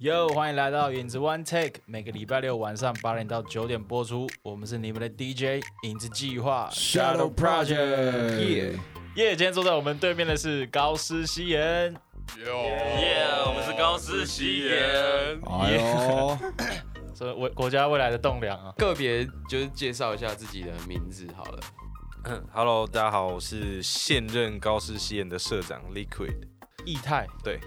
哟，欢迎来到影子 One Take，每个礼拜六晚上八点到九点播出。我们是你们的 DJ 影子计划 Shadow Project 耶耶！今天坐在我们对面的是高斯希言。耶，我们是高斯西言。哎呦，所以未国家未来的栋梁啊。个别就是介绍一下自己的名字好了。嗯，Hello，大家好，我是现任高斯西演的社长 Liquid，液态对，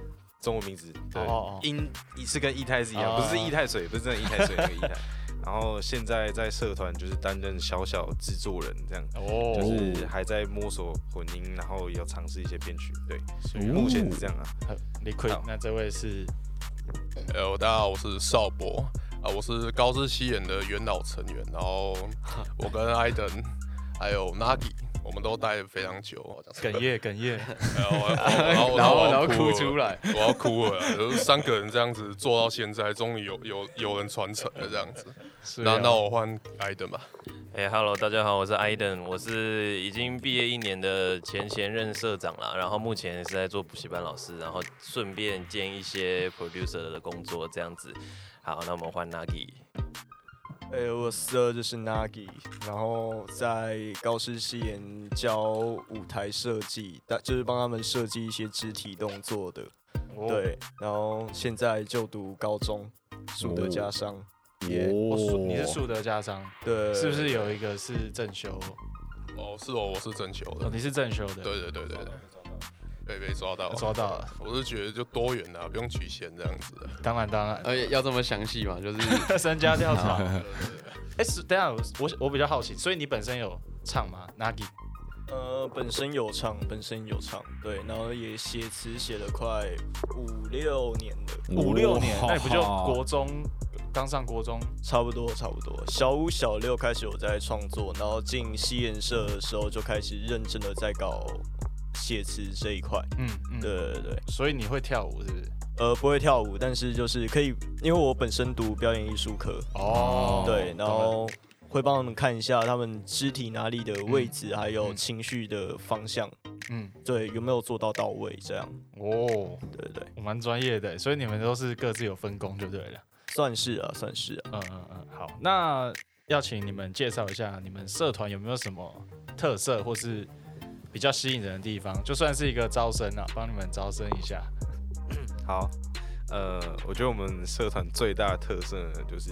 中文名字。对。哦哦，音是跟液态是一样，哦不是液态水，不是真的液态水那个液态。然后现在在社团就是担任小小制作人这样，哦，就是还在摸索混音，然后也有尝试一些编曲，对，哦目前是这样啊。好那这位是？Hello，大家好，我是邵博。啊，我是高知西演的元老成员，然后我跟艾登还有 Nagi，我们都待了非常久，哽咽哽咽。然后 我然后然后我要哭出来，我要哭了，就是三个人这样子做到现在，终于有有有人传承了这样子。那是啊那我换艾登吧。哎、h e l l o 大家好，我是 Iden，我是已经毕业一年的前前任社长了，然后目前是在做补习班老师，然后顺便兼一些 producer 的工作这样子。好，那我们换 Nagi。哎、我色就是 Nagi，然后在高师戏研教舞台设计，但就是帮他们设计一些肢体动作的。哦对，然后现在就读高中，树德家商。耶、我树你是树德家商，对，是不是有一个是正修？哦，是哦，我是正修的哦，。你是正修的。对对对对对，被被抓到了，抓到了。我是觉得就多元啊，不用局限这样子的。当然当然，而且要这么详细嘛，就是 身家调查。哎，是等下我我我比较好奇，所以你本身有唱吗？Nagi 呃，本身有唱，本身有唱，对，然后也写词写了快五六年了，五六年，哇那你不就国中刚上国中？差不多差不多。小五小六开始有在创作，然后进西研社的时候就开始认真的在搞写词这一块。嗯嗯，对对对，所以你会跳舞是不是？呃，不会跳舞，但是就是可以，因为我本身读表演艺术科，哦对，然后会帮他们看一下他们肢体哪里的位置，还有嗯情绪的方向，嗯对，有没有做到到位，这样，哦，对对对，我蛮专业的，所以你们都是各自有分工就对了。算是啊，算是啊。嗯嗯嗯，好，那要请你们介绍一下你们社团有没有什么特色或是比较吸引人的地方？就算是一个招生啊，帮你们招生一下。好，呃，我觉得我们社团最大的特色呢，就是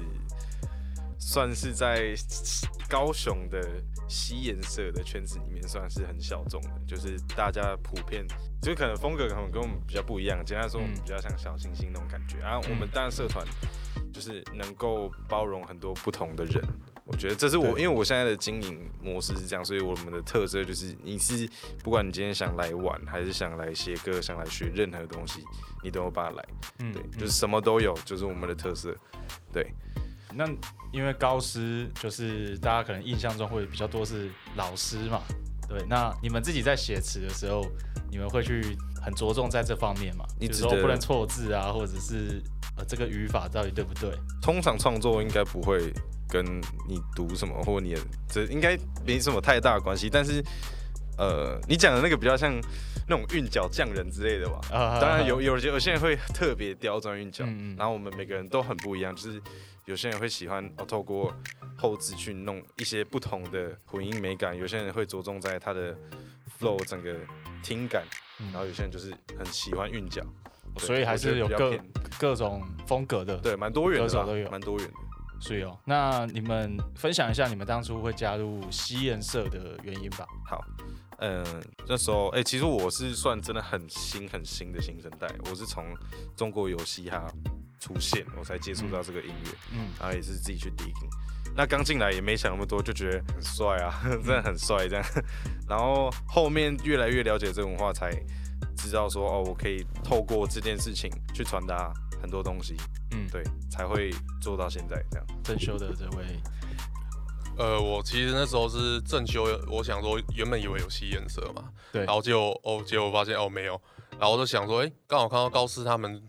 算是在高雄的西颜色的圈子里面算是很小众的，就是大家普遍就可能风格可能跟我们比较不一样。简单来说，我们嗯比较像小清新那种感觉。然后我们当然社团就是能够包容很多不同的人。我觉得这是我，因为我现在的经营模式是这样，所以我们的特色就是，你是不管你今天想来玩，还是想来写歌，想来学任何东西，你都有办法来。嗯对，就是什么都有，就是我们的特色。对，那因为高师就是大家可能印象中会比较多是老师嘛，对。那你们自己在写词的时候，你们会去很着重在这方面嘛？你指的就是说不能错字啊，或者是呃这个语法到底对不对？通常创作应该不会跟你读什么或你的这应该没什么太大的关系，但是呃，你讲的那个比较像那种韵脚匠人之类的吧。啊当然有有有些人会特别刁钻韵脚，然后我们每个人都很不一样，就是有些人会喜欢哦透过后置去弄一些不同的混音美感，有些人会着重在它的 flow 整个听感，嗯然后有些人就是很喜欢韵脚，所以还是有各各种风格的。对蛮多元的蛮多元的。是哦。那你们分享一下你们当初会加入西颜社的原因吧。好，嗯，那时候，哎、其实我是算真的很新很新的新生代，我是从中国有嘻哈出现，我才接触到这个音乐，嗯然后也是自己去 digging。那刚进来也没想那么多，就觉得很帅啊，真的很帅这样。然后后面越来越了解这个文化，才知道说哦，我可以透过这件事情去传达很多东西，嗯，对，才会做到现在这样。正修的这位，呃，我其实那时候是正修，我想说原本以为有吸颜色嘛，对然后结果哦，结果发现哦没有，然后我就想说，哎、刚好看到高师他们。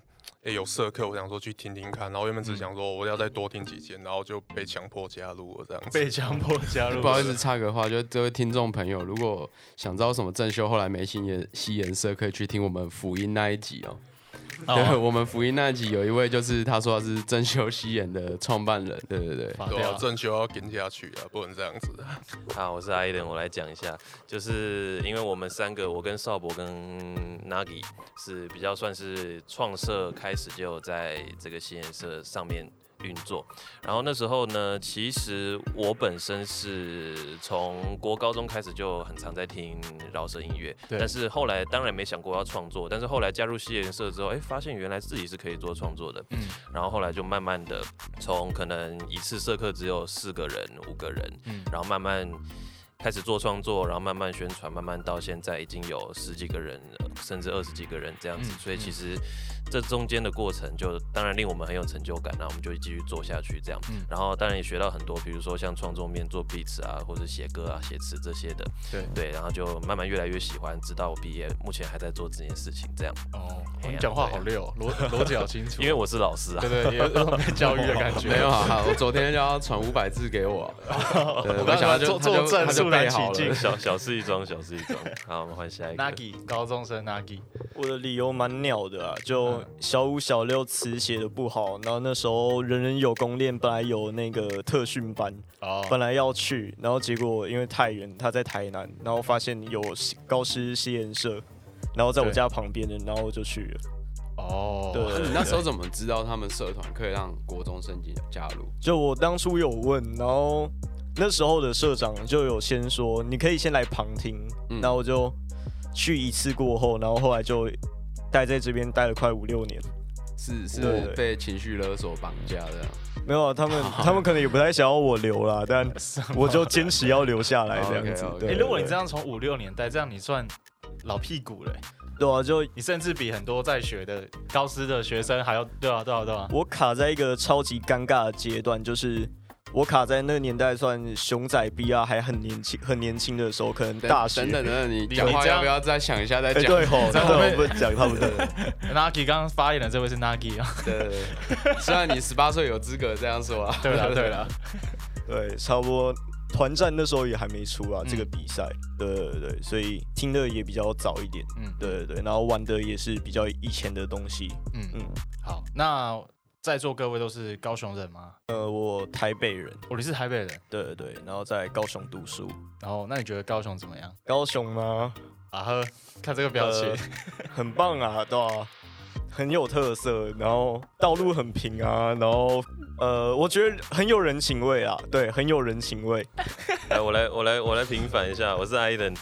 哎、有社课，我想说去听听看，然后原本只想说我要再多听几间，然后就被强迫加入了这样子。被强迫加入。不好意思插个话，就这位听众朋友，如果想知道什么正修后来没吸颜吸颜色，可以去听我们福音那一集哦。对，哦，我们福音那集有一位就是他说他是真修西演的创办人，对对对，对啊，正修要跟下去啊，不能这样子。好，我是 Aiden，我来讲一下，就是因为我们三个，我跟邵博跟 Nagi 是比较算是创社开始就在这个西研社上面运作，然后那时候呢，其实我本身是从国高中开始就很常在听饶舌音乐，对但是后来当然没想过要创作，但是后来加入西研社之后，哎，发现原来自己是可以做创作的，嗯。然后后来就慢慢的从可能一次社课只有四个人、五个人，嗯然后慢慢开始做创作，然后慢慢宣传，慢慢到现在已经有十几个人，呃甚至二十几个人这样子。嗯所以其实这中间的过程，就当然令我们很有成就感，然后我们就继续做下去这样。嗯然后当然也学到很多，比如说像创作面做 beats 啊，或者写歌啊、写词这些的。对对，然后就慢慢越来越喜欢，直到我毕业，目前还在做这件事情这样。哦，你讲话好溜，逻逻辑好清楚，因为我是老师啊对。对，有被教育的感觉。没有啊，我昨天叫他传五百字给我，对我没想到就做他就作证他就肃然背好了。小小事一桩，小事一桩。好，我们换下一个。Nagi 高中生 Nagi，我的理由蛮鸟的啊，就小五小六词写的不好，然后那时候人人有功练，本来有那个特训班，哦，本来要去，然后结果因为太远，他在台南，然后发现有高师西研社，然后在我家旁边的，然后就去了。哦，对你那时候怎么知道他们社团可以让国中生进加入？就我当初有问，然后那时候的社长就有先说，你可以先来旁听，嗯然后我就去一次过后，然后后来就待在这边待了快五六年。是是被情绪勒索绑架这样？没有啊，他们他们可能也不太想要我留啦，但我就坚持要留下来 这样子。对哎，如果你这样样从五六年代，这样你算老屁股了欸，对啊，就你甚至比很多在学的高师的学生还要，对啊，对啊，对啊。我卡在一个超级尴尬的阶段，就是我卡在那个年代算熊仔 B 啊，还很年轻很年轻的时候，可能大学。等等等等，你讲话要不要再想一下再哎、讲？对吼，这样会对，我不讲他们的。Nagi 刚刚发言的这位是 Nagi 啊，对对对，虽然你十八岁有资格这样说啊，对了对了，对，差不多。团战那时候也还没出啊，嗯。这个比赛，对对对，所以听的也比较早一点，嗯。对对对，然后玩的也是比较以前的东西，嗯嗯，嗯，好，那在座各位都是高雄人吗？呃，我台北人，哦，你是台北人，对对对，然后在高雄读书，然后那你觉得高雄怎么样？高雄吗？啊呵，看这个表情呃，很棒啊，对啊，很有特色，然后道路很平啊，然后呃，我觉得很有人情味啊，对，很有人情味。来，我来，我来，我来平反一下，我是 Aiden。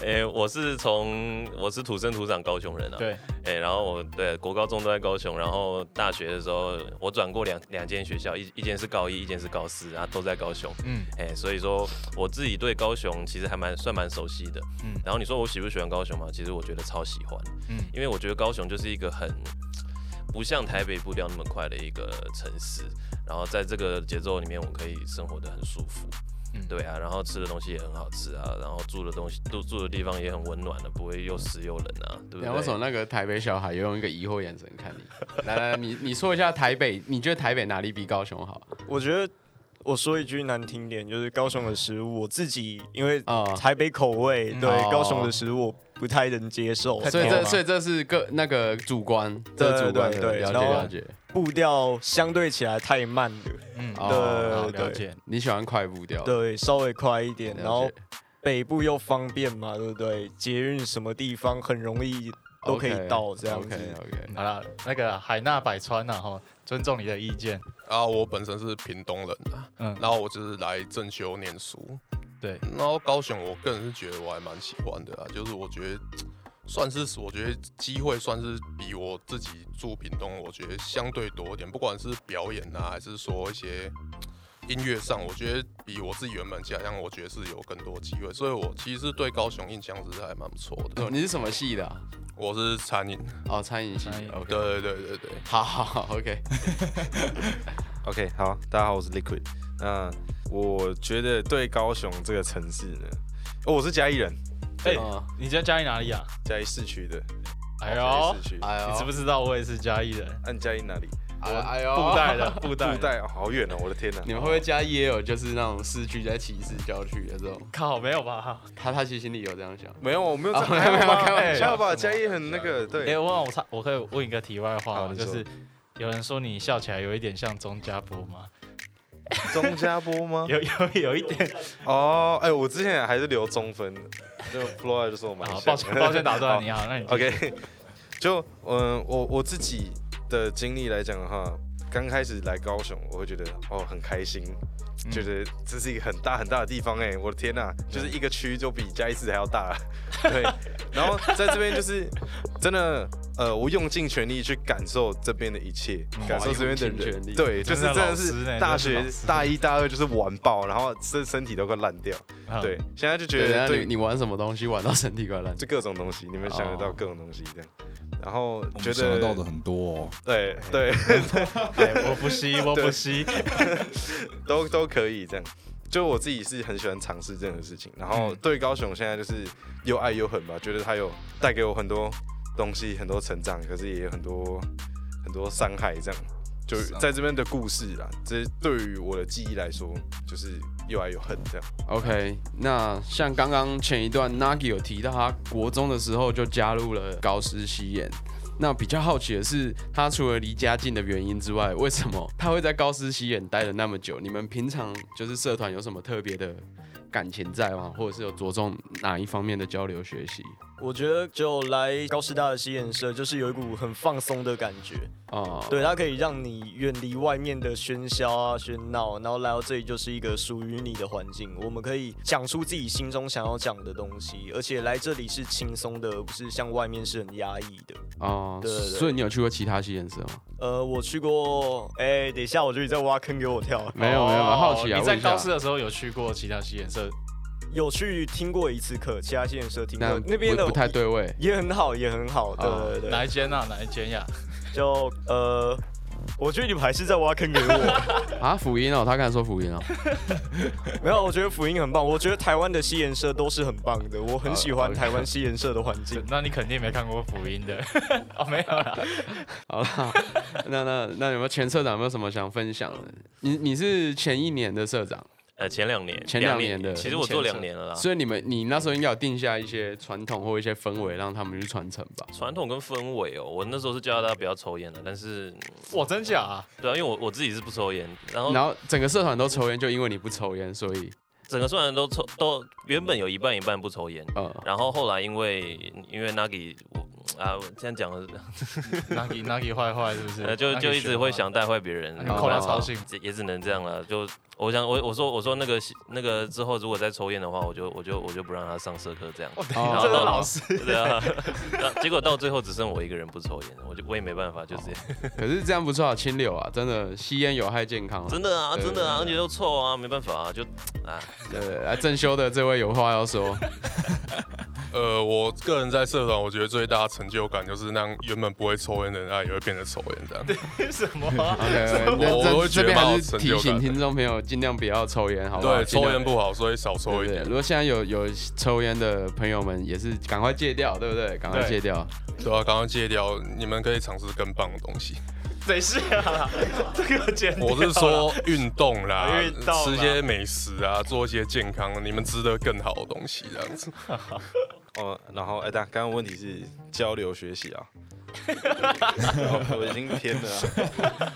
哎、我是从我是土生土长高雄人啊，对，哎、然后我对国高中都在高雄，然后大学的时候我转过两两间学校，一一间是高一，一间是高四，然后，都在高雄，嗯哎、所以说我自己对高雄其实还蛮算蛮熟悉的。嗯然后你说我喜不喜欢高雄嘛？其实我觉得超喜欢，嗯因为我觉得高雄就是一个很不像台北步调那么快的一个城市，然后在这个节奏里面，我可以生活的很舒服。嗯对啊，然后吃的东西也很好吃啊，然后住的东西住住的地方也很温暖的，不会又湿又冷啊，对不对？为什么那个台北小孩有用一个疑惑眼神看你？来来，你你说一下台北，你觉得台北哪里比高雄好？我觉得我说一句难听点，就是高雄的食物，我自己因为啊、台北口味，嗯对哦高雄的食物不太能接受，所以这所以这是个那个主观，这对是主观对的了解了解。步调相对起来太慢了，嗯，对对。了解，你喜欢快步调？对，稍微快一点，然后北部又方便嘛，对不对？捷运什么地方很容易都可以到，这样子。OK OK，好了，那个海纳百川呐，哈，尊重你的意见，啊，我本身是屏东人啊，嗯，然后我就是来正修念书，对，然后高雄我个人是觉得我还蛮喜欢的啊，就是我觉得算是我觉得机会算是比我自己住屏东，我觉得相对多一点，不管是表演啊，还是说一些音乐上，我觉得比我自己原本家乡，我觉得是有更多机会，所以我其实对高雄印象是还蛮不错的。哦你是什么系的啊？我是餐饮，哦，餐饮系餐饮。OK，对对对对对，好好好，OK。OK，好，大家好，我是 Liquid。那我觉得对高雄这个城市呢，哦，我是嘉义人，哎嗯你在嘉义哪里啊？嘉义市区的。哎呦嘉义，市区。哎呦，你知不知道我也是嘉义人？那、你嘉义哪里？哎哎呦，布袋的 布袋，布袋哦好远哦，我的天哪！你们会不会加也有就是那种市区在骑士郊区的这种？靠没有吧？他他其实心里有这样想。没有，我没有这啊样，没有没有开玩笑还好吧，嘉义很那个，哎、对，我我插，我可以问一个题外话就是有人说你笑起来有一点像钟家波吗？钟家波吗？有有有一点，哦，哎，我之前还是留中分，就 Flora 就是我们好，抱歉抱歉打断你，啊，那你 OK，就嗯，我我自己的经历来讲的话，刚开始来高雄，我会觉得哦很开心，嗯。觉得这是一个很大很大的地方哎，我的天呐，就是一个区就比嘉义市还要大，对，然后在这边就是真的。呃，我用尽全力去感受这边的一切，感受这边的人，对，就是真的是大学大一大二就是玩爆，然后身身体都快烂掉，嗯。对，现在就觉，得对你你玩什么东西？玩到身体快烂？就各种东西，你们想得到哦。各种东西这样，然后我觉得想得到的很多哦。对。对 哎我不吸，我不吸，都都可以这样。就我自己是很喜欢尝试这样的事情，然后嗯对高雄现在就是又爱又恨吧，觉得它有带给我很多东西，很多成长，可是也有很多很多伤害，这样。就在这边的故事啦，这对于我的记忆来说，就是又爱又恨这样。OK，那像刚刚前一段 Nagi 有提到，他国中的时候就加入了高师西演。那比较好奇的是，他除了离家近的原因之外，为什么他会在高斯西演待了那么久？你们平常就是社团有什么特别的感情在吗？或者是有着重哪一方面的交流学习我觉得就来高师大的西演社，就是有一股很放松的感觉。啊？对，它可以让你远离外面的喧嚣啊、喧闹，然后来到这里就是一个属于你的环境。我们可以讲出自己心中想要讲的东西，而且来这里是轻松的，而不是像外面是很压抑的。啊，对对对所以你有去过其他西演社吗？呃，我去过，哎、等一下，我觉得你在挖坑给我跳。没有没有，哦好奇啊。你在高师的时候有去过其他西演社？有去听过一次课，其他西演社听那过，那边的不不太对位。也很好，也很好。对哦对对哪一间啊？哪一间呀？就呃，我觉得你们还是在挖坑给我。啊，辅音哦，他刚才说辅音哦。没有，我觉得辅音很棒。我觉得台湾的西研社都是很棒的，我很喜欢哦台湾西研社的环境。那你肯定没看过辅音的哦，没有啦。好啦，那那那有没有前社长有没有什么想分享的？你你是前一年的社长，呃，前两年，前两年的其实我做两年了啦。所以你们你那时候应该有定下一些传统或一些氛围，让他们去传承吧？传统跟氛围哦，我那时候是叫大家不要抽烟的，但是哇，真假啊？对啊，因为我我自己是不抽烟，然后然后整个社团都抽烟，就因为你不抽烟，所以整个社团都抽都原本有一半一半不抽烟，嗯，然后后来因为因为 Nagi 我啊我这样讲了，Nagi Nagi 坏坏是不是？呃就就一直会想带坏别人，你扣他操心。这也只能这样了。就我想我我说我说那个那个之后如果再抽烟的话，我就我就我就不让他上社课这样。哦这个老师对啊，那结果到最后只剩我一个人不抽烟，我就我也没办法，就这样。可是这样不错啊，清流啊，真的吸烟有害健康啊。真的啊，真的啊，而且又臭啊，没办法啊，就啊，对对，来正修的这位有话要说，呃，我个人在社团，我觉得最大的成就感就是让原本不会抽烟的人，啊，也会变得抽烟这样。为 什么 我我会这这边觉得提成就感的醒听众朋友尽量不要抽烟，好不好？对，抽烟不好，所以少抽一点对对，如。果现在有有抽烟的朋友们，也是赶快戒掉，对不对？赶快戒掉。对啊，赶快戒掉，你们可以尝试更棒的东西。没事啊，这个我是说运动啦，运动啦吃些美食啊，做一些健康，你们值得更好的东西，这样子。哦，然后哎，但刚刚问题是交流学习啊，哦我已经偏了啊。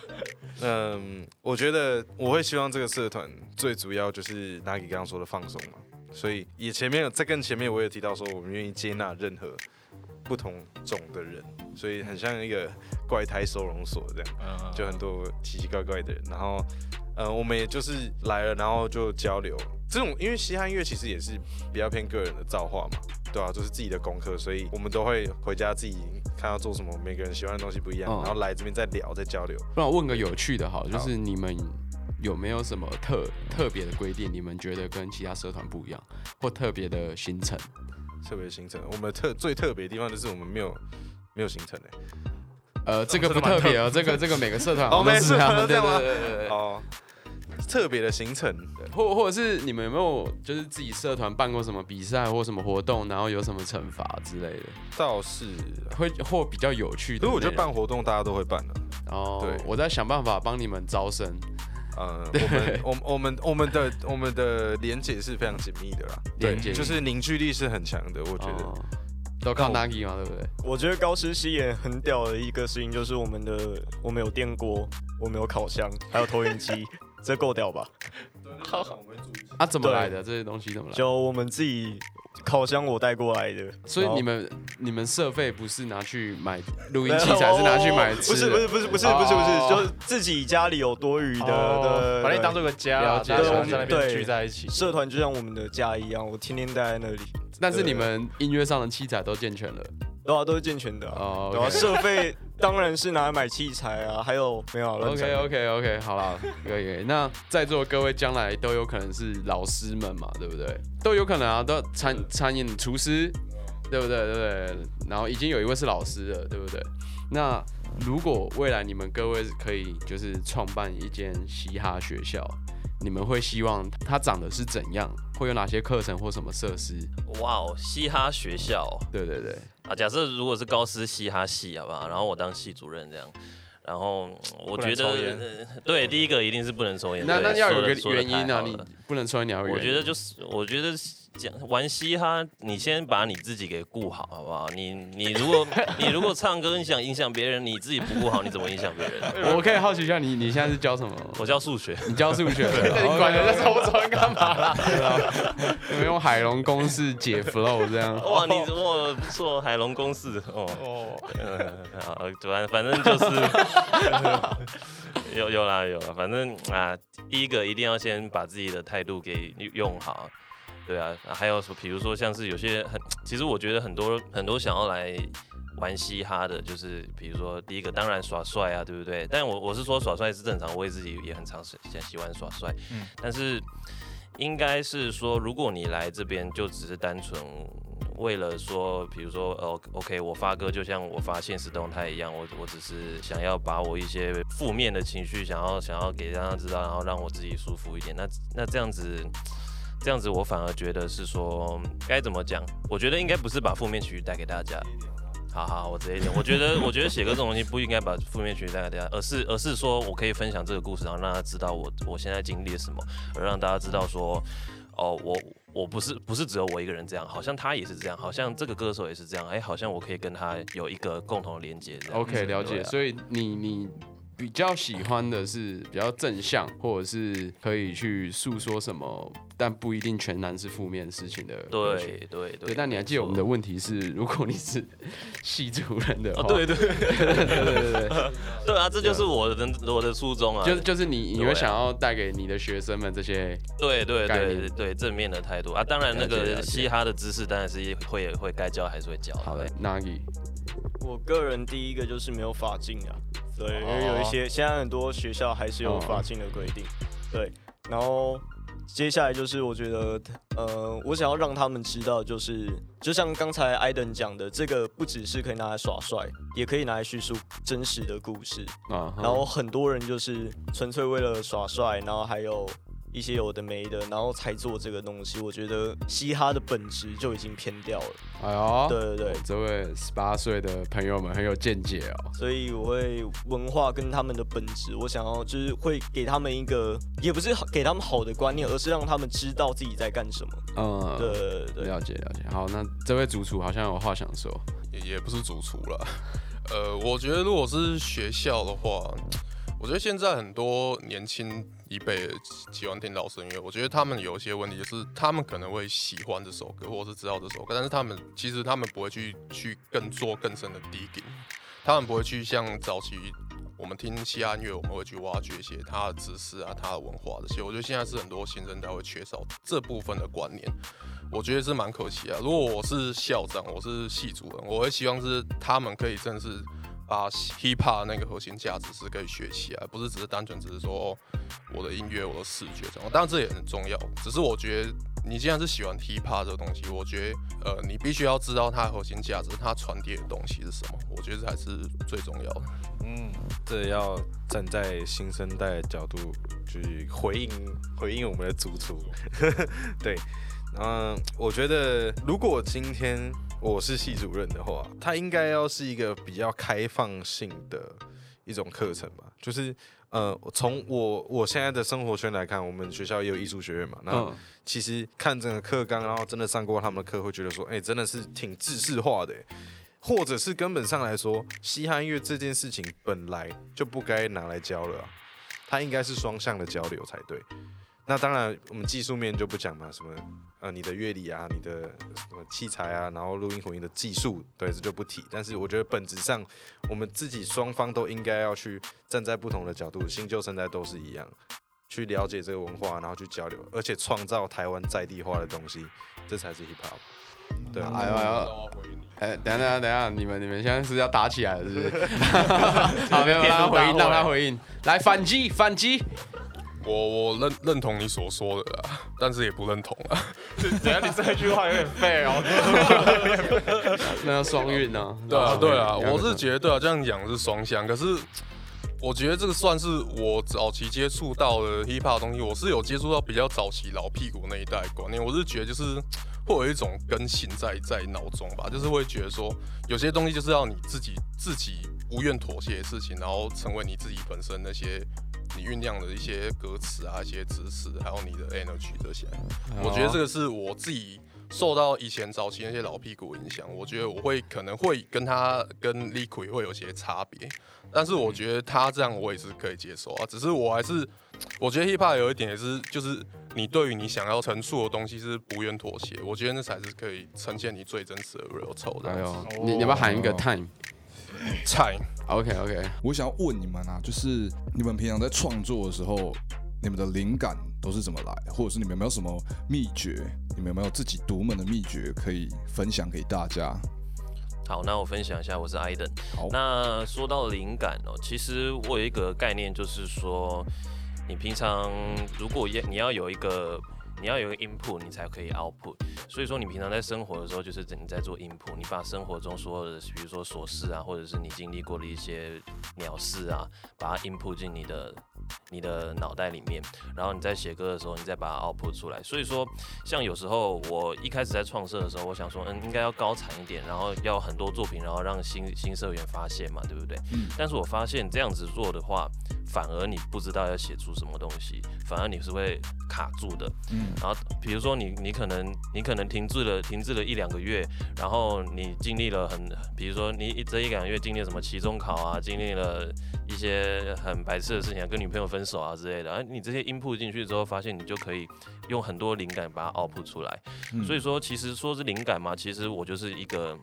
嗯，我觉得我会希望这个社团最主要就是 Nagi 刚刚说的放松嘛，所以也前面在更前面我也提到说，我们愿意接纳任何不同种的人，所以很像一个怪胎收容所这样。嗯就很多奇奇怪怪的人，然后，呃，我们也就是来了，然后就交流。这种因为嘻哈音乐其实也是比较偏个人的造化嘛，对啊，就是自己的功课，所以我们都会回家自己看要做什么，每个人喜欢的东西不一样，嗯然后来这边再聊再交流。不然我问个有趣的，好，就是你们有没有什么特特别的规定？你们觉得跟其他社团不一样，或特别的行程？特别行程，我们特最特别的地方就是我们没有没有行程哎、呃，这个不特别哦，这个这个每个社团哦好像都是这样对对对对对哦，特别的行程，或或者是你们有没有就是自己社团办过什么比赛或什么活动，然后有什么惩罚之类的，倒是，会或比较有趣的所以？我觉得办活动大家都会办的、哦，对。我在想办法帮你们招生。呃，我们我们我们我们的我们的连结是非常紧密的啦，连结。就是凝聚力是很强的，我觉得。哦。都靠 Nagi 嘛，对不对？我觉得高师吸眼很屌的一个事情就是我们的我们有电锅，我们有烤箱，还有投影机，这够屌吧？啊，怎么来的？这些东西怎么来？就我们自己烤箱我带过来的，所以你们你们设备不是拿去买录音器材，是拿去买吃？不是不是不是不是不是不是，就自己家里有多余的，把你当做个家，了解在那边对聚在一起。社团就像我们的家一样，我天天待在那里，但是你们音乐上的器材都健全了对啊，都是健全的啊，哦。对啊，社费当然是拿来买器材啊，还有没有啊乱 OK OK OK，好啦，可以可以。那在座各位将来都有可能是老师们嘛，对不对？都有可能啊，都餐餐饮厨师，对不对？对不对？然后已经有一位是老师了，对不对？那如果未来你们各位可以就是创办一间嘻哈学校，你们会希望它长得是怎样？会有哪些课程或什么设施？哇哦，嘻哈学校对对对，啊，假设如果是高师嘻哈系，好不好？然后我当系主任这样，然后嗯我觉得对，第一个一定是不能抽烟。那那要有个原因啊，你不能抽烟，你要有我。觉得就是，我觉得讲玩嘻哈，你先把你自己给顾好，好不好？你你如果 你如果唱歌，你想影响别人，你自己不顾好，你怎么影响别人？我可以好奇一下，你你现在是教什么？我教数学，你教数学的，你管人家抽不抽烟干嘛啦？你们用海龙公式解 flow 这样？哇，你哇不错，海龙公式哦，哦，嗯，好，反反正就是有有啦有啦，反正啊，第一个一定要先把自己的态度给用好，对啊，还有说，比如说像是有些很，其实我觉得很多很多想要来玩嘻哈的，就是比如说第一个当然耍帅啊，对不对？但我我是说耍帅是正常，我也自己也很常喜喜欢耍帅，嗯但是应该是说，如果你来这边就只是单纯为了说，比如说，呃，OK，我发歌就像我发现实动态一样，我我只是想要把我一些负面的情绪，想要想要给大家知道，然后让我自己舒服一点。那那这样子，这样子我反而觉得是说，该怎么讲？我觉得应该不是把负面情绪带给大家。好好，我直接一点。我觉得，我觉得写歌这种东西不应该把负面情绪带给大家，而是而是说我可以分享这个故事，然后让大家知道我我现在经历了什么，而让大家知道说，哦，我我不是不是只有我一个人这样，好像他也是这样，好像这个歌手也是这样，哎，好像我可以跟他有一个共同的连接。OK，了解。啊所以你你比较喜欢的是比较正向，或者是可以去诉说什么，但不一定全然是负面事情的。对对对对，但你还记得我们的没问题是，如果你是系主任的话，对对。对对对对对，啊，这就是我的我的初衷啊，就是就是你你会想要带给你的学生们这些对对对对正面的态度。啊，当然那个嘻哈的知识当然是会会该教还是会教。好的 Nagi，我个人第一个就是没有法镜啊，对，因为有一哦。些现在很多学校还是有法镜的规定，对，然后接下来就是我觉得，呃，我想要让他们知道，就是就像刚才艾登讲的，这个不只是可以拿来耍帅，也可以拿来叙述真实的故事，啊，然后很多人就是纯粹为了耍帅，然后还有一些有的没的，然后才做这个东西。我觉得嘻哈的本质就已经偏掉了。哎呦，对对对，这位十八岁的朋友们很有见解哦。所以我会文化跟他们的本质，我想要就是会给他们一个，也不是给他们好的观念，而是让他们知道自己在干什么。嗯，对对对对，了解了解。好，那这位主厨好像有话想说。也也不是主厨了。呃，我觉得如果是学校的话，我觉得现在很多年轻一辈喜欢听老声乐，我觉得他们有一些问题，就是他们可能会喜欢这首歌，或者是知道这首歌，但是他们其实他们不会去去更做更深的 digging，他们不会去像早期我们听西安乐，我们会去挖掘一些他的知识啊、他的文化这些。我觉得现在是很多新生代会缺少这部分的观念。我觉得是蛮可惜啊。如果我是校长，我是系主任，我会希望是他们可以正式把 hip hop 那个核心价值是可以学起来，不是只是单纯只是说我的音乐、我的视觉这样。当然这也很重要，只是我觉得你既然是喜欢 hip hop 这个东西，我觉得呃你必须要知道它的核心价值，它传递的东西是什么。我觉得才是最重要的。嗯，这要站在新生代角度去回应回应我们的主厨，对，嗯，我觉得如果今天我是系主任的话，他应该要是一个比较开放性的一种课程吧，就是呃，从我我现在的生活圈来看，我们学校也有艺术学院嘛，那嗯，其实看整个课纲，然后真的上过他们的课，会觉得说，哎、真的是挺制式化的。欸，或者是根本上来说，嘻哈音乐这件事情本来就不该拿来教了啊、它应该是双向的交流才对。那当然，我们技术面就不讲嘛，什么呃你的乐理啊，你的什么器材啊，然后录音混音的技术，对，这就不提。但是我觉得本质上，我们自己双方都应该要去站在不同的角度，新旧生代都是一样，去了解这个文化，然后去交流，而且创造台湾在地化的东西，这才是 hip hop。对啊，哎呦哎呦，哎，等下等下等下，你们你们现在是要打起来了是不是？好，没有 让他回应，让他回应，来反击反击。我我认认同你所说的啦，但是也不认同啊。等下你这一句话有点废哦。那要双运呢？对啊，对啊，我是觉得啊，这样讲是双向，可是我觉得这个算是我早期接触到的 hip hop 的东西，我是有接触到比较早期老屁股那一代观念，我是觉得就是会有一种根性在在脑中吧，就是会觉得说有些东西就是要你自己自己无愿妥协的事情，然后成为你自己本身那些。你酝酿的一些歌词啊，一些知识，还有你的 energy 这些，我觉得这个是我自己受到以前早期那些老屁股影响，我觉得我会可能会跟他跟 Liquid 会有些差别，但是我觉得他这样我也是可以接受啊，只是我还是我觉得 hip hop 有一点也是就是你对于你想要陈述的东西是不愿妥协，我觉得那才是可以呈现你最真实的 real 丑这哎。呦，你你要不要喊一个哦 time？OK OK，我想要问你们啊，就是你们平常在创作的时候，你们的灵感都是怎么来的？或者是你们有没有什么秘诀？你们有没有自己独门的秘诀可以分享给大家？好，那我分享一下，我是 Iden。好，那说到灵感哦，其实我有一个概念，就是说，你平常如果要你要有一个你要有个 input，你才可以 output。所以说，你平常在生活的时候，就是你在做 input，你把生活中所有的，比如说琐事啊，或者是你经历过的一些鸟事啊，把它 input 进你的你的脑袋里面，然后你在写歌的时候，你再把它 output 出来。所以说，像有时候我一开始在创设的时候，我想说，嗯，应该要高产一点，然后要很多作品，然后让新新社员发现嘛，对不对？嗯但是我发现这样子做的话，反而你不知道要写出什么东西，反而你是会卡住的。嗯然后比如说你你可能你可能停滞了停滞了一两个月，然后你经历了很，比如说你一这一两个月经历了什么期中考啊，经历了一些很白痴的事情啊，跟女朋友分手啊之类的，而你这些 input 进去之后，发现你就可以用很多灵感把它 output 出来。嗯所以说，其实说是灵感嘛，其实我就是一个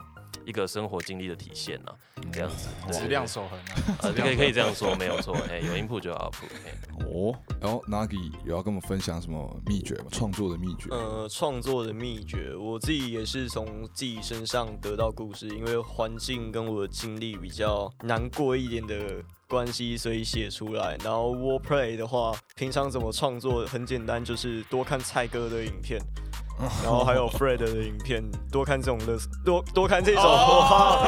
一个生活经历的体现呐，这样子。质量守恒啊。呃，可以可以这样说，没有错。哎，有 input 就有 output。哎哦，然后 Nagi 有要跟我们分享什么秘诀吗？创作的秘诀？呃，创作的秘诀，我自己也是从自己身上得到故事，因为环境跟我的经历比较难过一点的关系，所以写出来。然后 Warplay 的话，平常怎么创作很简单，就是多看蔡哥的影片。然后还有 Fred 的影片，多看这种乐，多多看这种，哇，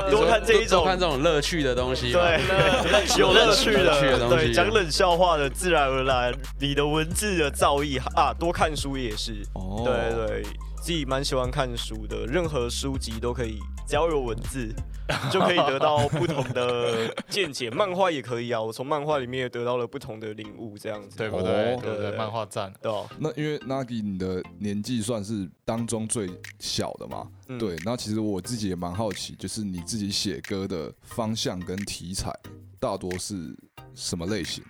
多看这一种。多看这种乐趣的东西嘛。对，有乐趣的东西。的，对，讲冷笑话的，自然而然，你的文字的造诣啊，多看书也是，哦，对对，自己蛮喜欢看书的，任何书籍都可以，只要有文字，就可以得到不同的见解。漫画也可以啊，我从漫画里面也得到了不同的领悟，这样子，对不对？哦对不对？对漫画赞。对吧？那因为 Nagi 你的年纪算是当中最小的嘛，嗯对。那其实我自己也蛮好奇，就是你自己写歌的方向跟题材大多是什么类型？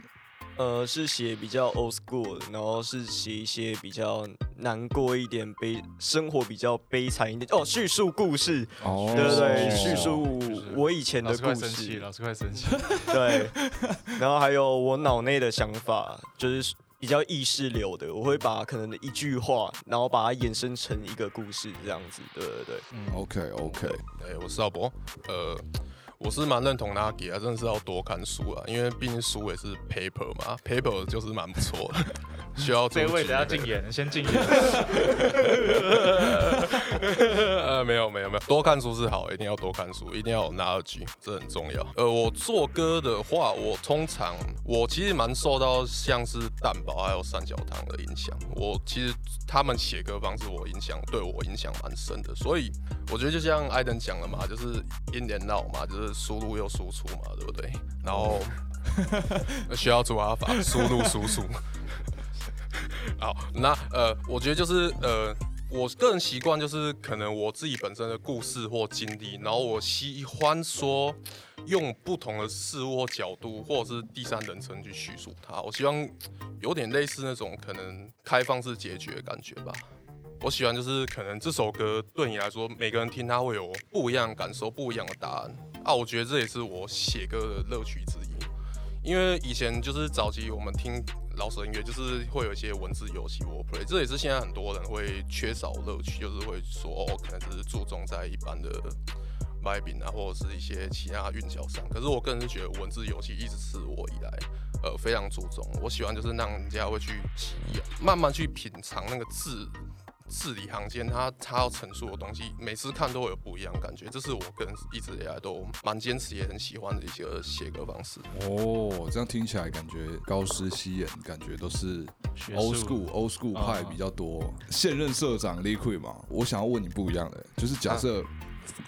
呃，是写比较 old school，的然后是写一些比较难过一点、悲生活比较悲惨一点哦，叙述故事，哦对对叙述我以前的故事，快生气，老师快生气。对，然后还有我脑内的想法，就是比较意识流的，我会把可能的一句话，然后把它衍生成一个故事这样子，对对对。嗯，OK OK，哎、我是赵博，呃，我是蛮认同 Nagi 啊，真的是要多看书啊，因为毕竟书也是 paper 嘛，paper 就是蛮不错的，需要这位等下禁言，先禁言。呃，没有没有没有，多看书是好，一定要多看书，一定要有 knowledge，这很重要。呃，我做歌的话，我通常我其实蛮受到像是蛋堡还有三角汤的影响。我其实他们写歌方式我影响对我影响蛮深的，所以我觉得就像艾登讲了嘛，就是 in and out 嘛，就是输入又输出嘛，对不对？然后需要做阿法，输入输出。好，那呃，我觉得就是呃，我个人习惯就是可能我自己本身的故事或经历，然后我喜欢说用不同的事物或角度，或者是第三人称去叙述它。我希望有点类似那种可能开放式结局的感觉吧。我喜欢就是可能这首歌对你来说，每个人听它会有不一样的感受，不一样的答案啊。我觉得这也是我写歌的乐趣之一。因为以前就是早期我们听老手音乐，就是会有一些文字游戏 wordplay，这也是现在很多人会缺少乐趣，就是会说哦，可能只是注重在一般的摆饼啊，或者是一些其他韵脚上。可是我个人是觉得文字游戏一直是我以来呃非常注重，我喜欢就是让人家会去体验慢慢去品尝那个字。字里行间，他他要陈述的东西，每次看都会有不一样感觉。这是我个人一直以来都蛮坚持，也很喜欢的一些写歌方式。哦，这样听起来感觉高师西演感觉都是 old school old school 派比较多。现任社长 Liquid 嘛，我想要问你不一样的，就是假设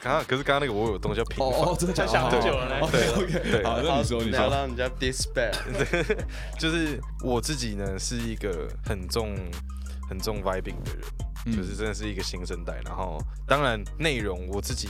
刚刚可是刚刚那个我有东西要评哦哦，真的假的？想很久了呢。对 OK，对好，那你说你说，要让人家 despair。就是我自己呢是一个很重很重 vibing 的人。就是真的是一个新生代，然后当然内容我自己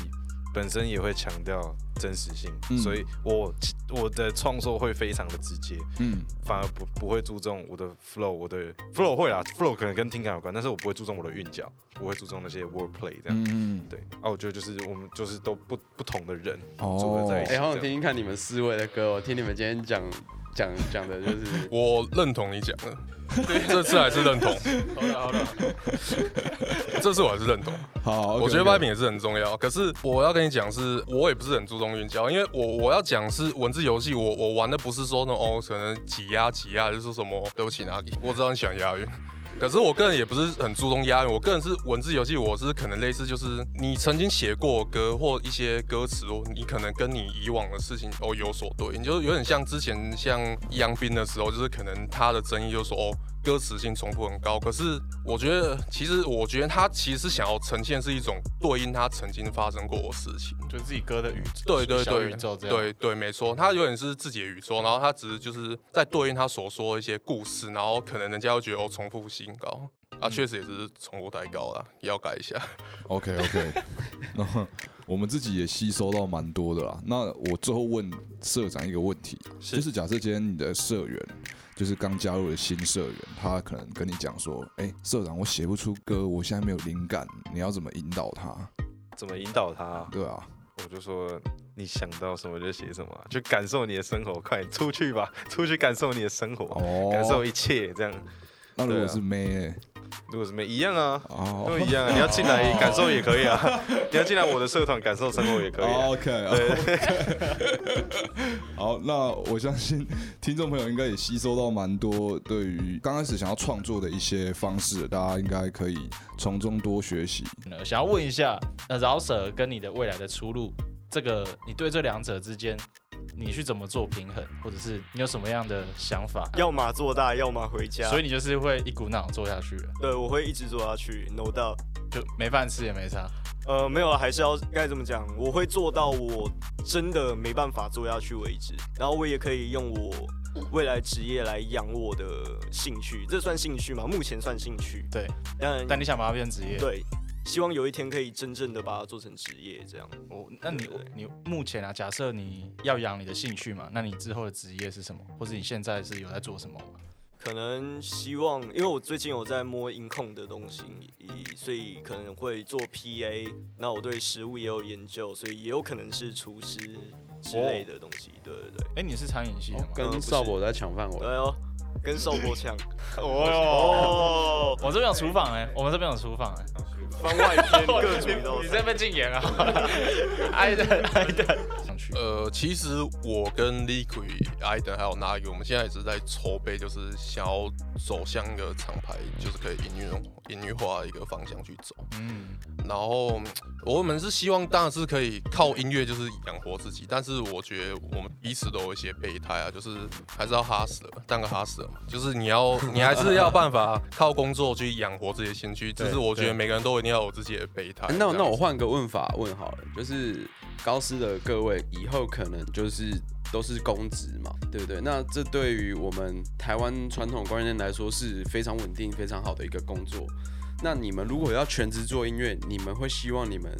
本身也会强调真实性，所以我我的创作会非常的直接，嗯，反而不不会注重我的 flow，我的 flow 会啦，flow 可能跟听感有关，但是我不会注重我的韵脚，不会注重那些 word play 这样，嗯，对，啊，我觉得就是我们就是都不不同的人组合在一起，哎，好想听听看你们四位的歌，我听你们今天讲。讲讲的就是，我认同你讲的，这次还是认同。好了好了，这次我还是认同。好，我觉得外品也是很重要。可是我要跟你讲，是我也不是很注重运交，因为我我要讲是文字游戏，我我玩的不是说那哦，可能挤压挤压，就是什么对不起哪里，我知道你喜欢押韵。可是我个人也不是很注重押韵，我个人是文字游戏，我是可能类似就是你曾经写过歌或一些歌词哦，你可能跟你以往的事情哦有所对应，就是有点像之前像易烊冰的时候，就是可能他的争议就说哦。歌词性重复很高，可是我觉得，其实我觉得他其实想要呈现是一种对应他曾经发生过的事情，就自己歌的宇宙，对对对，宇宙这样，对对，没错，他有点是自己的宇宙，然后他只是就是在对应他所说的一些故事，然后可能人家会觉得哦重复性高啊，确实也是重复太高了，要改一下。OK OK，那我们自己也吸收到蛮多的啦。那我最后问社长一个问题，就是假设今天你的社员。就是刚加入的新社员，他可能跟你讲说：“哎，社长，我写不出歌，我现在没有灵感，你要怎么引导他？怎么引导他？对啊，我就说你想到什么就写什么，就感受你的生活，快出去吧，出去感受你的生活，感受一切，这样。那如果是妹？如果是没一样啊，都一样啊。你要进来感受也可以啊，你要进来我的社团感受生活也可以。OK，好，那我相信听众朋友应该也吸收到蛮多对于刚开始想要创作的一些方式，大家应该可以从中多学习。想要问一下，那饶舌跟你的未来的出路，这个你对这两者之间？你去怎么做平衡，或者是你有什么样的想法？要么做大，要么回家。所以你就是会一股脑做下去。对，我会一直做下去，no doubt。就没饭吃也没差。呃，没有了，还是要该怎么讲？我会做到我真的没办法做下去为止。然后我也可以用我未来职业来养我的兴趣，这算兴趣吗？目前算兴趣。对，但但你想把它变成职业？对。希望有一天可以真正的把它做成职业，这样。哦，那你你目前啊，假设你要养你的兴趣嘛，那你之后的职业是什么？或者你现在是有在做什么？可能希望，因为我最近有在摸音控的东西，所以可能会做 PA。那我对食物也有研究，所以也有可能是厨师之类的东西。对对对。哎，你是餐饮系的吗？跟少博在抢饭碗。对哦。跟少博抢。哦。我这边有厨房哎，我们这边有厨房哎。番外篇各种，你这边禁言啊！挨的挨的，呃，其实我跟 Liquid、i d e n 还有 Nagi，我们现在也是在筹备，就是想要走向一个厂牌，就是可以音乐音乐化的一个方向去走。嗯，然后我们是希望，当然是可以靠音乐就是养活自己，但是我觉得我们彼此都有一些备胎啊，就是还是要哈死了，当个哈死了嘛，就是你要 你还是要办法靠工作去养活自己的兴趣，只是我觉得每个人都一定要有自己的备胎。那那我换个问法问好了，就是高师的各位以后可能就是都是公职嘛，对不对？那这对于我们台湾传统观念来说是非常稳定、非常好的一个工作。那你们如果要全职做音乐，你们会希望你们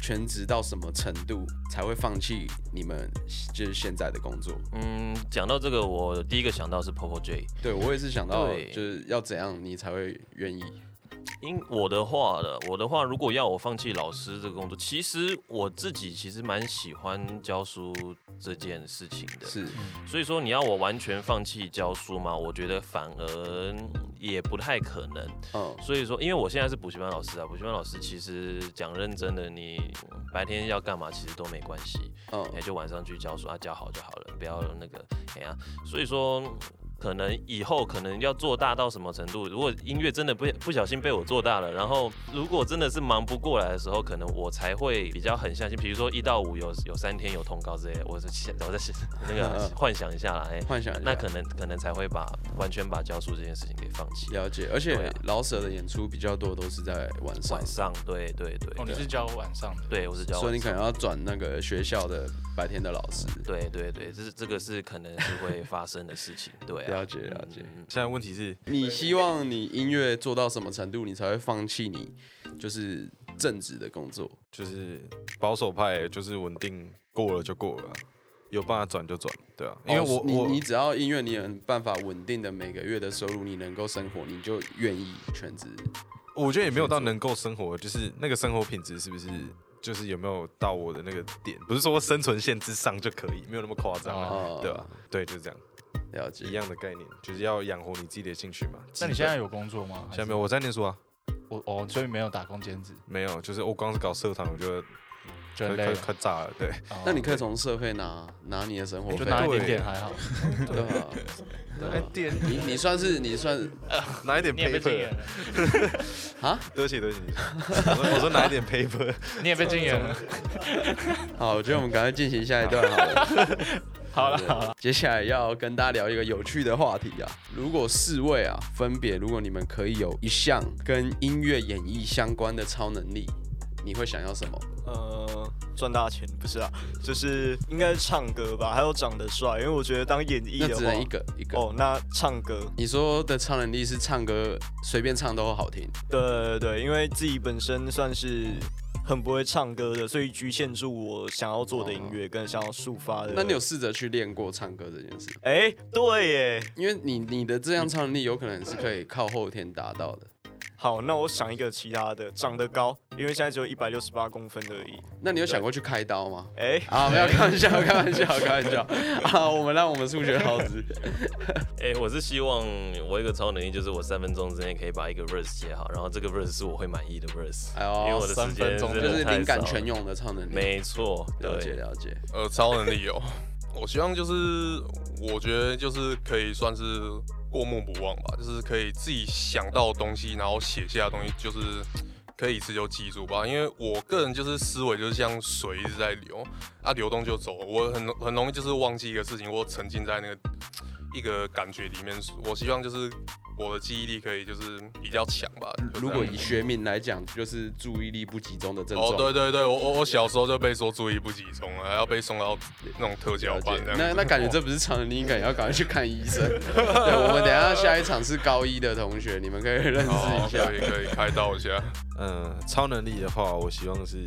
全职到什么程度才会放弃你们就是现在的工作？嗯，讲到这个，我第一个想到是 Popo J。对我也是想到，就是要怎样你才会愿意？因我的话的，我的话，如果要我放弃老师这个工作，其实我自己其实蛮喜欢教书这件事情的。是所以说你要我完全放弃教书嘛？我觉得反而也不太可能。嗯所以说，因为我现在是补习班老师啊，补习班老师其实讲认真的，你白天要干嘛其实都没关系，嗯哎，就晚上去教书啊，教好就好了，不要那个哎呀、所以说。可能以后可能要做大到什么程度？如果音乐真的不不小心被我做大了，然后如果真的是忙不过来的时候，可能我才会比较狠下心。比如说一到五有有三天有通告之类的，我是现我在那个幻想一下啦，哎，幻想一下那可能可能才会把完全把教书这件事情给放弃。了解，而且老舍的演出比较多都是在晚上晚，上，对对对，哦，你是教晚上的，对我是教晚上，所以你可能要转那个学校的白天的老师。对对对，这是这个是可能是会发生的事情，对啊，了解了解现在问题是，你希望你音乐做到什么程度，你才会放弃你就是正职的工作？就是保守派，就是稳定过了就过了啊，有办法转就转，对啊，因为我哦你我你只要音乐你有办法稳定的每个月的收入，你能够生活，你就愿意全职。我觉得也没有到能够生活，就是那个生活品质是不是，就是有没有到我的那个点？不是说生存线之上就可以，没有那么夸张啊，哦对吧？对，就是这样，了解一。样的概念，就是要养活你自己的兴趣嘛。那你现在有工作吗？现在没有？我在念书啊，我哦，所以没有打工兼职，没有，就是我光是搞社团，我就快快就很累了。快炸了，对。哦那你可以从社会拿拿你的生活费，就拿一点点还好。对吧？哎，点你你算是你算 拿一点你也被禁言 paper，了，啊？对不起对不起，我说我说拿一点 paper，你也被禁言了。好，我觉得我们赶快进行下一段好了。好了好了，接下来要跟大家聊一个有趣的话题啊。如果四位啊，分别如果你们可以有一项跟音乐演绎相关的超能力，你会想要什么？呃，赚大钱不是啊，就是应该是唱歌吧，还有长得帅，因为我觉得当演绎的只能一个一个。哦，那唱歌，你说的超能力是唱歌随便唱都好听，对对对，因为自己本身算是很不会唱歌的，所以局限住我想要做的音乐跟想要抒发的。那你有试着去练过唱歌这件事？哎、对耶，因为你你的这样唱力有可能是可以靠后天达到的。好，那我想一个其他的，长得高，因为现在只有一百六十八公分而已。那你有想过去开刀吗？哎、啊，没有开玩笑，开玩笑，开玩笑。啊，我们让我们数学老师。哎、我是希望我有一个超能力，就是我三分钟之内可以把一个 verse 写好，然后这个 verse 是我会满意的 verse，、哎因为我呦，的时间三分钟真的就是灵感少了全用的超能力。没错，了解，了解。呃，超能力哦，我希望就是，我觉得就是可以算是过目不忘吧，就是可以自己想到的东西，然后写下的东西，就是可以一次就记住吧。因为我个人就是思维就是像水一直在流，啊，流动就走，我很很容易就是忘记一个事情，我沉浸在那个一个感觉里面。我希望就是我的记忆力可以就是比较强吧。如果以学名来讲，就是注意力不集中的症状。哦，对对对，我我我小时候就被说注意不集中了，还要被送到那种特教班。那那感觉这不是超能力，应该也要赶快去看医生。对，我们等一下下一场是高一的同学，你们可以认识哦一下可。以可以开导一下。嗯，超能力的话，我希望是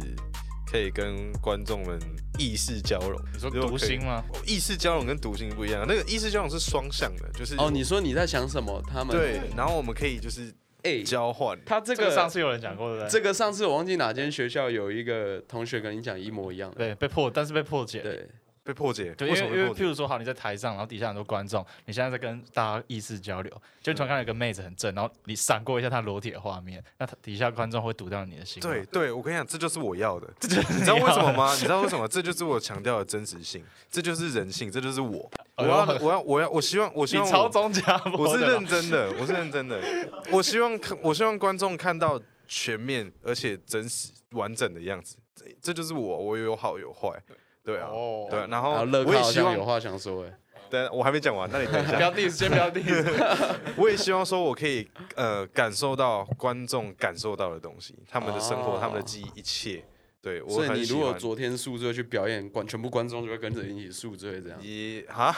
可以跟观众们意识交融。你说读心吗？意识交融跟读心不一样，那个意识交融是双向的，就是哦，你说你在想什么？他们对，然后我们可以就是哎，交换。他这个这个上次有人讲过，对不对？这个上次我忘记哪间学校有一个同学跟你讲一模一样的。对被破，但是被破解。对，被破解，对，因为因为为什么被破解？譬如说，好，你在台上，然后底下很多观众，你现在在跟大家意识交流，就突然看到一个妹子很正，然后你闪过一下她裸体的画面，那她底下观众会读到你的心。对，对，我跟你讲，这就是我要的。这就是你知道为什么吗？你知道为什么？这就是我强调的真实性，这就是人性，这就是我。我要，我要，我要，我希望，我希望我，中家 我是认真的，我是认真的。我希望看，我希望观众看到全面而且真实完整的样子。这这就是我，我有好有坏。对啊，哦对啊，然然后我也希望有话想说哎，对，我还没讲完，那你等一下。不要 diss，先不要 diss。我也希望说，我可以呃感受到观众感受到的东西，他们的生活、哦他们的记忆，一切。对我所以你如果。昨天宿醉去表演，观全部观众就会跟着一起宿醉这样。也哈，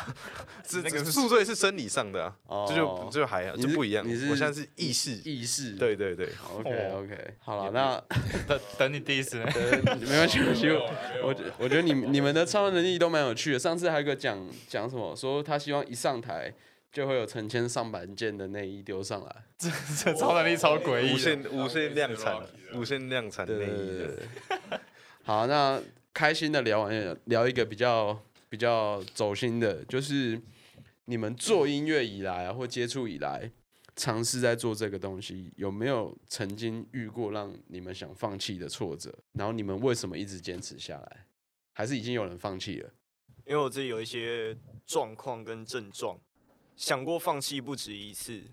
这那个宿醉是生理上的啊，哦这就这就还好，你是就不一样。你是我现在是意识，意识。对对对，，OK OK，好了，那等等你 diss 呢？呃没关系，没关系。我我觉得你们你们的超能力都蛮有趣的。上次还有个讲讲什么，说他希望一上台就会有成千上百件的内衣丢上来。这这超能力超诡异。无限无限量产，无限量产内衣。好，那开心的聊完，聊一个比较比较走心的，就是你们做音乐以来啊，或接触以来，尝试在做这个东西，有没有曾经遇过让你们想放弃的挫折？然后你们为什么一直坚持下来？还是已经有人放弃了？因为我自己有一些状况跟症状，想过放弃不止一次，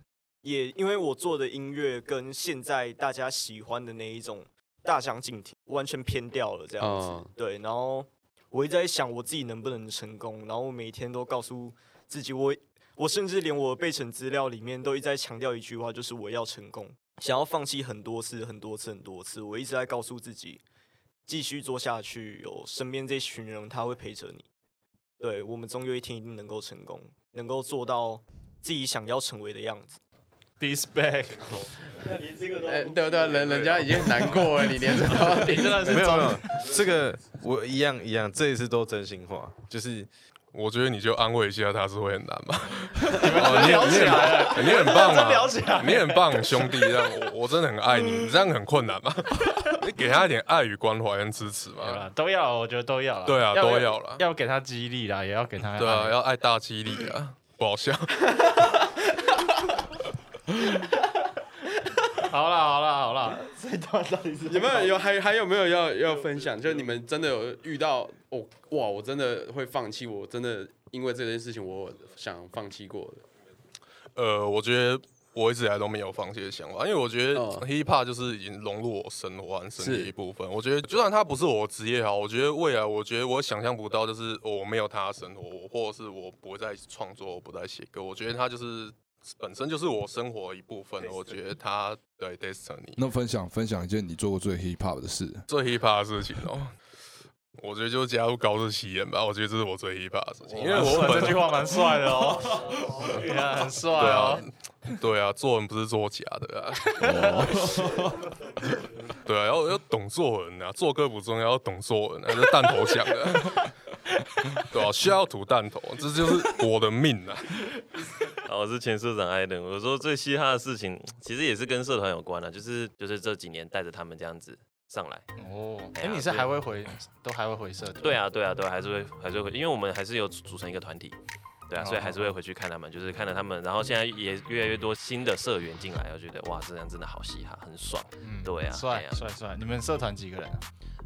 也因为我做的音乐跟现在大家喜欢的那一种大相径庭，完全偏掉了这样子。嗯对，然后我一直在想我自己能不能成功，然后我每天都告诉自己我，我甚至连我的备审资料里面都一直在强调一句话，就是我要成功。想要放弃很多次、很多次、很多次，我一直在告诉自己，继续做下去，有身边这群人他会陪着你。对我们终有一天一定能够成功，能够做到自己想要成为的样子。Diss back，哎、对对，人人家已经很难过了，你连这个 你真的是没有没中有，这个我一样一样，这一次都真心话，就是我觉得你就安慰一下他是会很难嘛。哦你聊起来了，你很棒啊 起来，你很棒，兄弟，这样我我真的很爱你，你这样很困难吗？你 给他一点爱与关怀跟支持有嘛。啦，都要，我觉得都要啦。对啊都要啦要给他激励啦，也要给他对啊，要爱大激励啊，不好笑。好啦好啦好啦，这一段到底是有没有有还还有没有要要分享？就是你们真的有遇到哦哇，我真的会放弃，我真的因为这件事情我想放弃过的。呃，我觉得我一直以来都没有放弃的想法，因为我觉得嗯 hip hop 就是已经融入我生活和身体是的一部分。我觉得就算它不是我职业好，我觉得未来我觉得我想象不到，就是我没有他的生活，我或者是我不会再创作，我不再写歌，我觉得它就是本身就是我生活的一部分。我觉得它对 destiny 那分享分享一件你做过最 hip hop 的事，最 hip hop 的事情哦。我觉得就是加入高日奇演吧，我觉得这是我最 hip hop 的事情，因为我本这句话蛮帅的哦，你看很帅对啊哦。，对啊，做人不是做假的啊。对啊，要要懂做人啊，做歌不重要，要懂做人啊，是弹头想的。对啊，需要吐弹头，这就是我的命啊。好，我是前社长艾登。我说最嘻哈的事情，其实也是跟社团有关的，就是就是这几年带着他们这样子上来。哦，哎，你是还会回，都还会回社团？对啊，对啊，对啊，还是会还是会，因为我们还是有组组成一个团体，对啊，所以还是会回去看他们，就是看着他们，然后现在也越来越多新的社员进来，我觉得哇，这样真的好嘻哈，很爽。嗯对啊帅帅帅！你们社团几个人啊？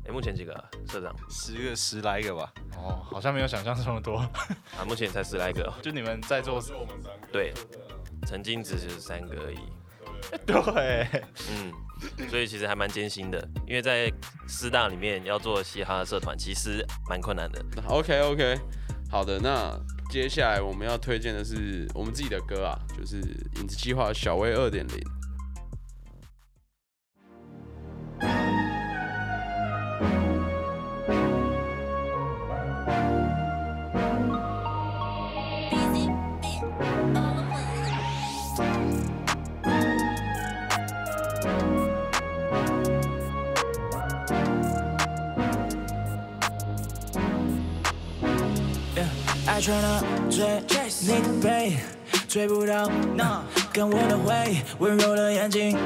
哎，目前几个啊社长十个十来个吧，哦，好像没有想象这么多。啊？目前才十来个哦，就你们在座是我们三个，对，曾经只是三个而已。对，嗯，所以其实还蛮艰辛的，因为在师大里面要做嘻哈社团，其实蛮困难的。OK OK，好的，那接下来我们要推荐的是我们自己的歌啊，就是影子计划小薇二点零。I tryna 追你的背，追不到，跟我的回温柔的眼睛，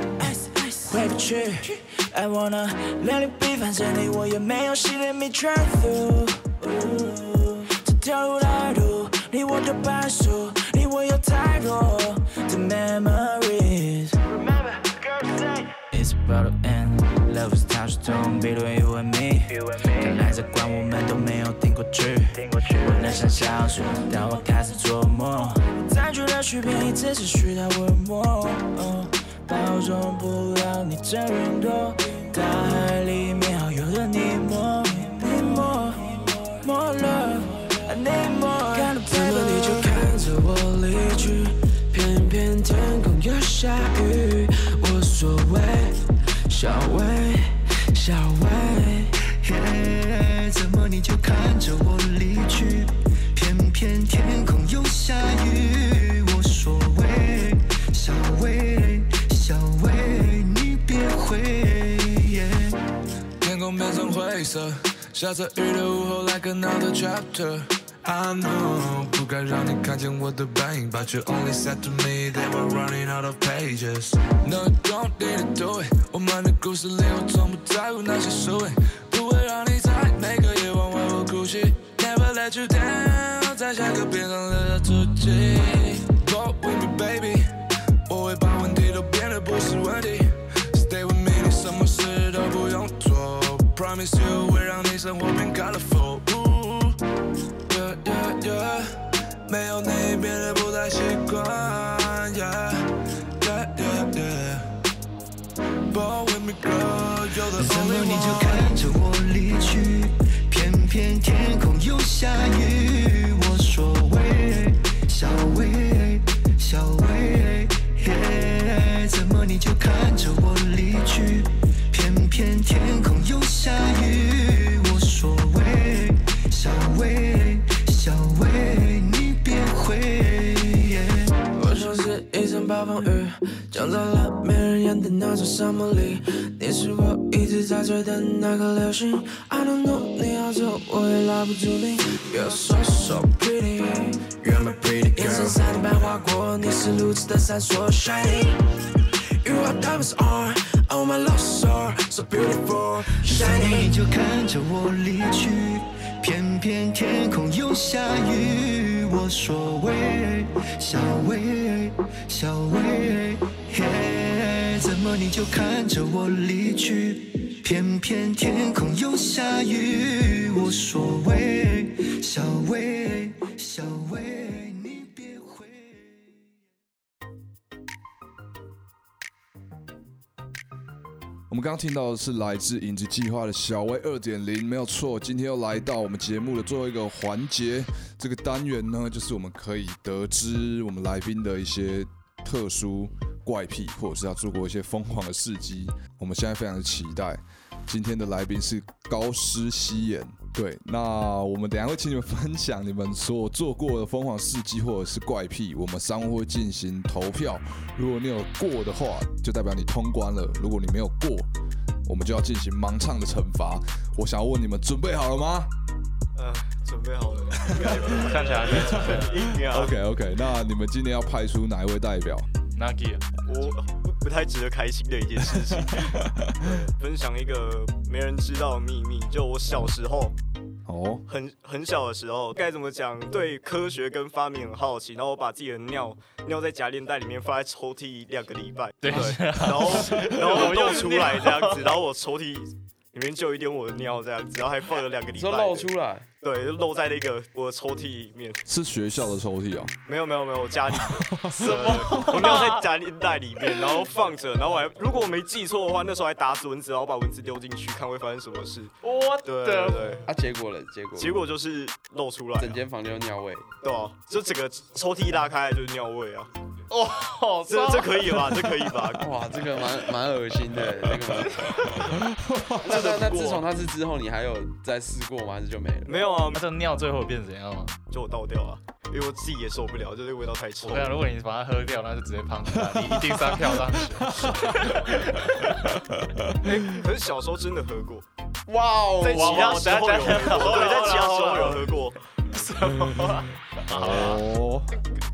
回不去。I wanna let it be，反正你我也没有戏，Let me try through。这条路太堵，你我的白书，你我有太多的 memories。Remember, girl, say it's about to end, love is 它是痛，between you and me。看来这关我们都没有听过去，我能想象说，当我开始做梦，占据了许便宜，只是虚的温默。哦包容不了你这云朵，大海里面好友的你没，你没没了，你没。看到怎么你就看着我离去，偏偏天空又下雨，无所谓，小薇，小薇，怎么你就看着我离去，偏偏天空又下雨，无所谓，小薇，小薇，你别回。天空变成灰色，下着雨的午后，like another chapter。I know 不该让你看见我的背影，But you only said to me they were running out of pages。No, don't need to do it，我们的故事里我从不在乎那些输赢，不会让你在每个夜晚为我哭泣，Never let you down，在下个边上留下足迹。Go with me baby，我会把问题都变得不是问题。Stay with me，你什么事都不用做，Promise you 会让你生活变 colorful。没有你变得不太习惯。Yeah, yeah, yeah, yeah。Ball with me, girl, you're the 怎么 only 你就 one。看着我离去，偏偏天空又下雨，无所谓，小薇，小薇，嘿怎么你就看着我那座沙漠里。你是我一直在追的那颗流星。I don't know 你要走，我也拉不住你。You're so so pretty, you're my pretty girl。眼神闪电般划过，你是如此的闪烁，shining。You are diamonds are on my lost soul, so beautiful, shining。你就看着我离去，偏偏天空又下雨，无所谓，小薇，小薇，嘿，怎么你就看着我离去，偏偏天空又下雨，无所谓，小薇，小薇，你别回。我们刚刚听到的是来自影子计划的小薇二点零，没有错。今天又来到我们节目的最后一个环节，这个单元呢，就是我们可以得知我们来宾的一些特殊怪癖，或者是他做过一些疯狂的事迹。我们现在非常的期待。今天的来宾是高师西演，对，那我们等下会请你们分享你们所做过的疯狂事迹或者是怪癖，我们稍后会进行投票。如果你有过的话，就代表你通关了；如果你没有过，我们就要进行盲唱的惩罚。我想要问你们，准备好了吗呃，准备好了。看起来！？OK OK，那你们今天要派出哪一位代表？Nagi，我不不太值得开心的一件事情。分享一个没人知道的秘密，就我小时候，哦，很很小的时候，该怎么讲？对科学跟发明很好奇，然后我把自己的尿尿在夹链袋里面，放在抽屉两个礼拜，对然后 然后又出来这样子，然后我抽屉里面就有一点我的尿这样子，然后还放了两个礼拜，你说露出来，对，就露在那个我的抽屉里面。是学校的抽屉哦。没有没有没有，我家里。什么？我尿在夹链袋里面，然后放着，然后我还如果我没记错的话，那时候还打死蚊子，然后把蚊子丢进去，看会发生什么事。我对对对，啊，结果了，结果？结果就是露出来啊，整间房间都尿味，对啊，就整个抽屉一拉开就是尿味啊，哦，这这可以吧？这可以吧？哇，这个蛮蛮恶心的，那个蛮。那那那自从那次之后，你还有再试过吗？还是就没了？没有啊那，这个尿最后变怎样吗？就我倒掉啊，因为我自己也受不了，就这个味道太臭我跟你。讲，如果你把它喝掉，那就直接胖了，你一定三票上去。哎，可是小时候真的喝过，哇哦在其他时候有喝过，对，在其他时候有喝。喝过。哦，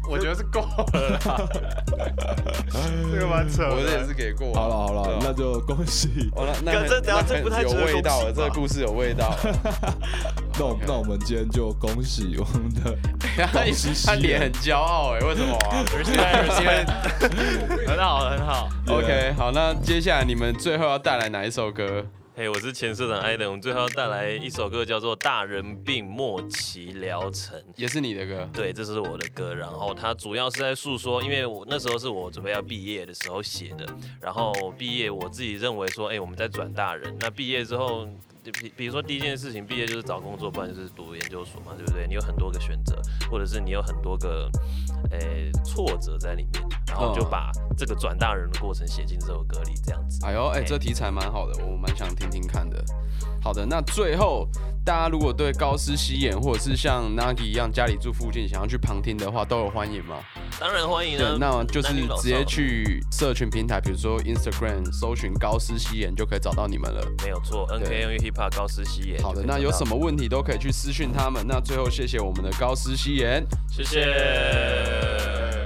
我觉得是够了啦，这个蛮扯的。我这也是给过。好了好了那就恭喜。好了那很这 等下那有这不太有味道了，这个故事有味道。那 我那我们今天就恭喜我们的他脸很人骄傲哎，为什么啊 respect respect，很好很好。？OK，好，那接下来你们最后要带来哪一首歌？嘿我是前社长艾登，我们最后要带来一首歌叫做《大人病末期疗程》。也是你的歌。对，这是我的歌，然后它主要是在诉说，因为我那时候是我准备要毕业的时候写的，然后毕业我自己认为说，哎、我们在转大人，那毕业之后，比比如说第一件事情，毕业就是找工作，不然就是读研究所嘛，对不对？你有很多个选择，或者是你有很多个，诶、挫折在里面，然后就嗯把这个转大人的过程写进这首歌里，这样子。哎呦，哎、嘿这题材蛮好的，我蛮想听听看的。好的，那最后大家如果对高斯西眼或者是像 Nagi 一样家里住附近想要去旁听的话，都有欢迎吗？当然欢迎对啊，，那就是直接去社群平台，比如说 Instagram 搜寻高斯西眼就可以找到你们了。没有错，N K N U Hip Hop 高斯西眼。好的，那有什么问题都可以去私讯他们。那最后谢谢我们的高斯西眼。谢谢。Yeah.